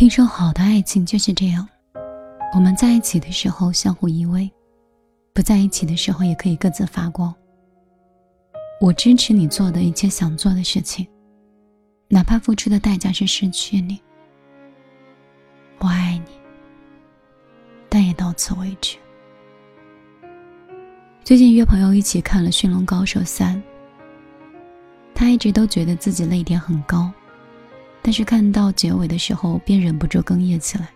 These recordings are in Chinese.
听说好的爱情就是这样，我们在一起的时候相互依偎，不在一起的时候也可以各自发光。我支持你做的一切想做的事情，哪怕付出的代价是失去你。我爱你，但也到此为止。最近约朋友一起看了《驯龙高手三》，他一直都觉得自己泪点很高。但是看到结尾的时候，便忍不住哽咽起来。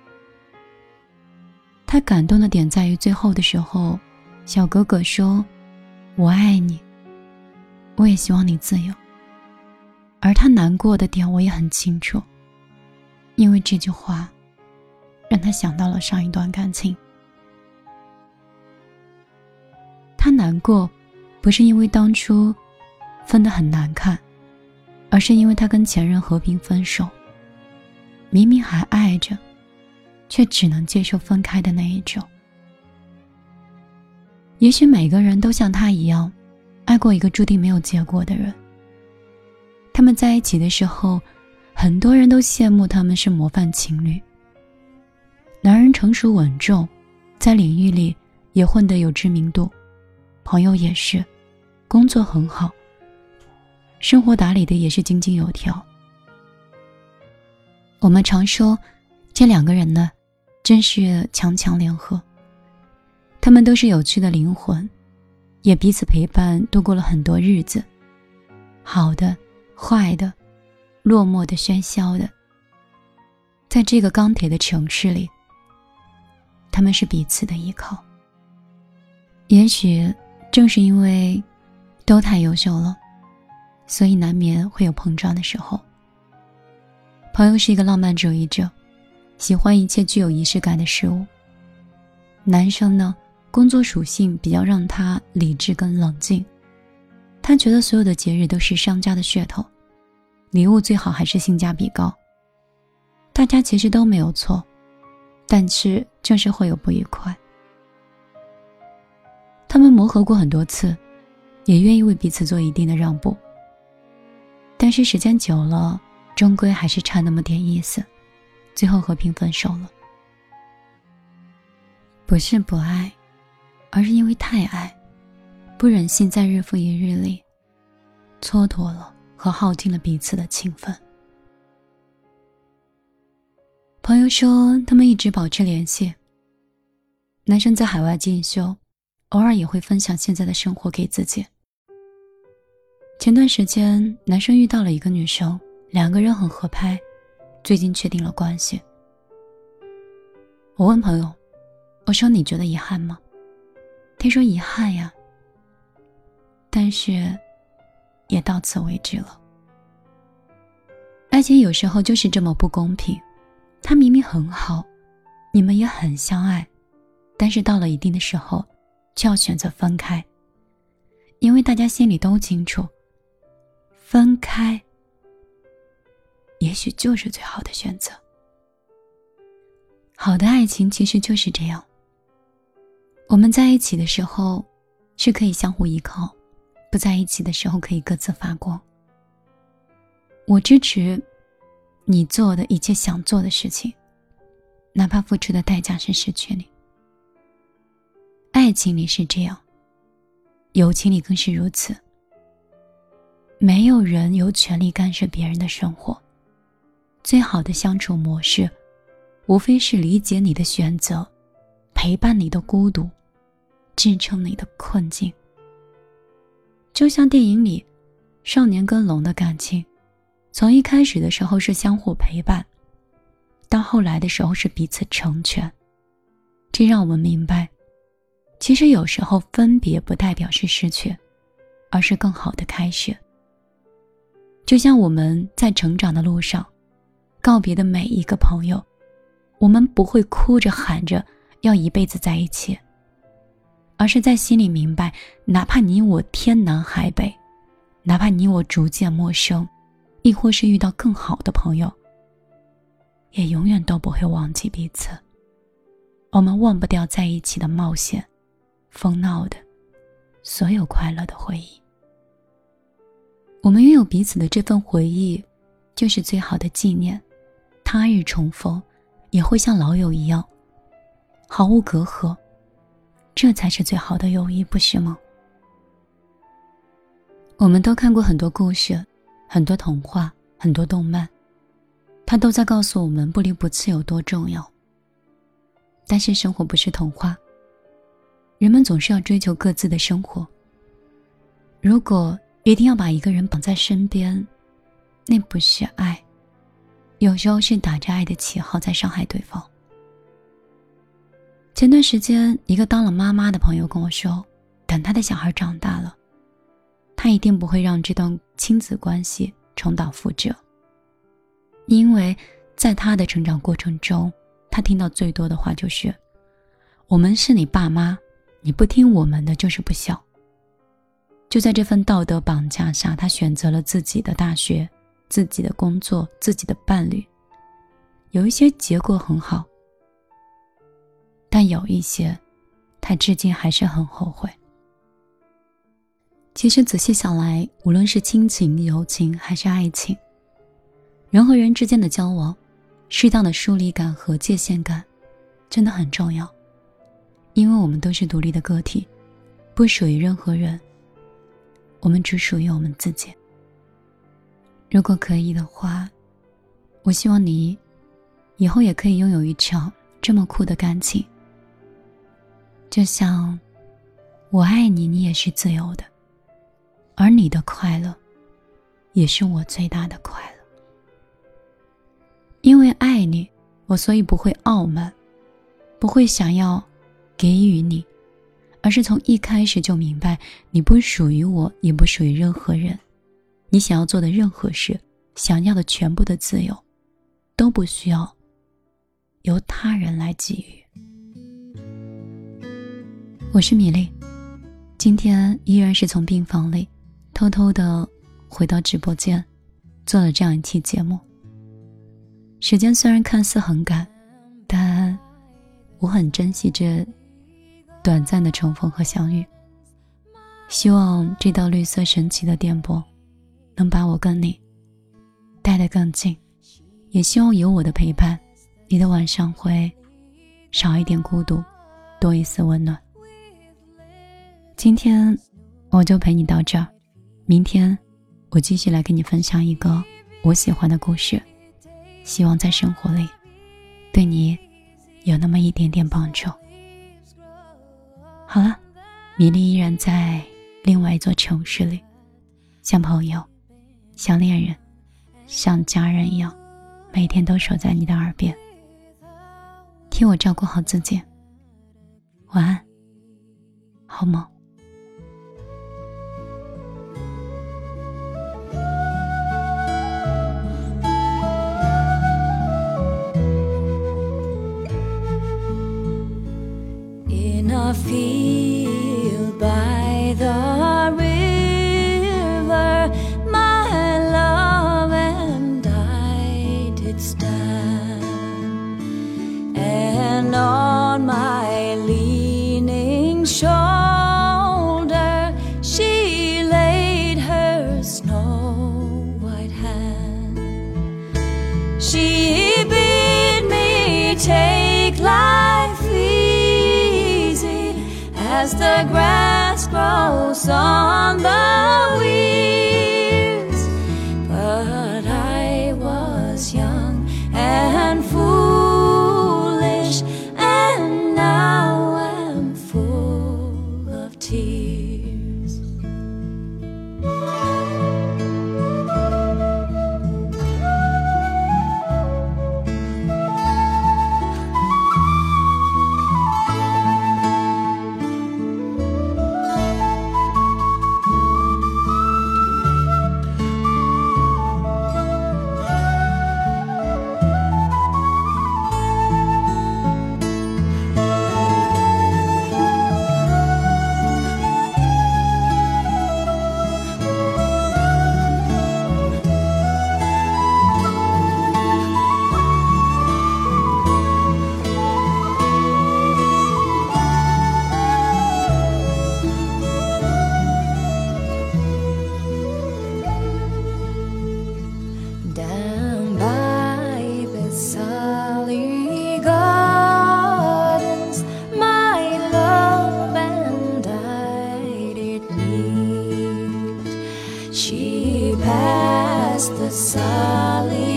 他感动的点在于最后的时候，小哥哥说：“我爱你，我也希望你自由。”而他难过的点，我也很清楚，因为这句话，让他想到了上一段感情。他难过，不是因为当初分得很难看。而是因为他跟前任和平分手，明明还爱着，却只能接受分开的那一种。也许每个人都像他一样，爱过一个注定没有结果的人。他们在一起的时候，很多人都羡慕他们是模范情侣。男人成熟稳重，在领域里也混得有知名度，朋友也是，工作很好。生活打理的也是井井有条。我们常说，这两个人呢，真是强强联合。他们都是有趣的灵魂，也彼此陪伴度过了很多日子，好的、坏的、落寞的、喧嚣的。在这个钢铁的城市里，他们是彼此的依靠。也许正是因为都太优秀了。所以难免会有碰撞的时候。朋友是一个浪漫主义者，喜欢一切具有仪式感的事物。男生呢，工作属性比较让他理智跟冷静，他觉得所有的节日都是商家的噱头，礼物最好还是性价比高。大家其实都没有错，但是就是会有不愉快。他们磨合过很多次，也愿意为彼此做一定的让步。但是时间久了，终归还是差那么点意思，最后和平分手了。不是不爱，而是因为太爱，不忍心在日复一日里蹉跎了和耗尽了彼此的情分。朋友说，他们一直保持联系。男生在海外进修，偶尔也会分享现在的生活给自己。前段时间，男生遇到了一个女生，两个人很合拍，最近确定了关系。我问朋友：“我说你觉得遗憾吗？”他说：“遗憾呀，但是也到此为止了。爱情有时候就是这么不公平，他明明很好，你们也很相爱，但是到了一定的时候，却要选择分开，因为大家心里都清楚。”分开，也许就是最好的选择。好的爱情其实就是这样。我们在一起的时候是可以相互依靠，不在一起的时候可以各自发光。我支持你做的一切想做的事情，哪怕付出的代价是失去你。爱情里是这样，友情里更是如此。没有人有权利干涉别人的生活。最好的相处模式，无非是理解你的选择，陪伴你的孤独，支撑你的困境。就像电影里，少年跟龙的感情，从一开始的时候是相互陪伴，到后来的时候是彼此成全。这让我们明白，其实有时候分别不代表是失去，而是更好的开始。就像我们在成长的路上，告别的每一个朋友，我们不会哭着喊着要一辈子在一起，而是在心里明白，哪怕你我天南海北，哪怕你我逐渐陌生，亦或是遇到更好的朋友，也永远都不会忘记彼此。我们忘不掉在一起的冒险、疯闹的，所有快乐的回忆。我们拥有彼此的这份回忆，就是最好的纪念。他日重逢，也会像老友一样，毫无隔阂。这才是最好的友谊，不是吗？我们都看过很多故事，很多童话，很多动漫，它都在告诉我们不离不弃有多重要。但是生活不是童话，人们总是要追求各自的生活。如果一定要把一个人绑在身边，那不是爱，有时候是打着爱的旗号在伤害对方。前段时间，一个当了妈妈的朋友跟我说，等他的小孩长大了，他一定不会让这段亲子关系重蹈覆辙。因为在他的成长过程中，他听到最多的话就是：“我们是你爸妈，你不听我们的就是不孝。”就在这份道德绑架下，他选择了自己的大学、自己的工作、自己的伴侣，有一些结果很好。但有一些，他至今还是很后悔。其实仔细想来，无论是亲情、友情还是爱情，人和人之间的交往，适当的疏离感和界限感，真的很重要。因为我们都是独立的个体，不属于任何人。我们只属于我们自己。如果可以的话，我希望你，以后也可以拥有一场这么酷的感情。就像，我爱你，你也是自由的，而你的快乐，也是我最大的快乐。因为爱你，我所以不会傲慢，不会想要给予你，而是从一开始就明白，你不属于我，也不属于任何人。你想要做的任何事，想要的全部的自由，都不需要由他人来给予。我是米粒，今天依然是从病房里偷偷的回到直播间，做了这样一期节目。时间虽然看似很赶，但我很珍惜这短暂的重逢和相遇。希望这道绿色神奇的电波能把我跟你带得更近，也希望有我的陪伴，你的晚上会少一点孤独，多一丝温暖。今天我就陪你到这儿，明天我继续来跟你分享一个我喜欢的故事，希望在生活里对你有那么一点点帮助。好了，米粒依然在另外一座城市里，像朋友、像恋人、像家人一样，每天都守在你的耳边，替我照顾好自己。晚安，好梦。feet She bid me take life easy as the grass grows on the weed. esta salīgā.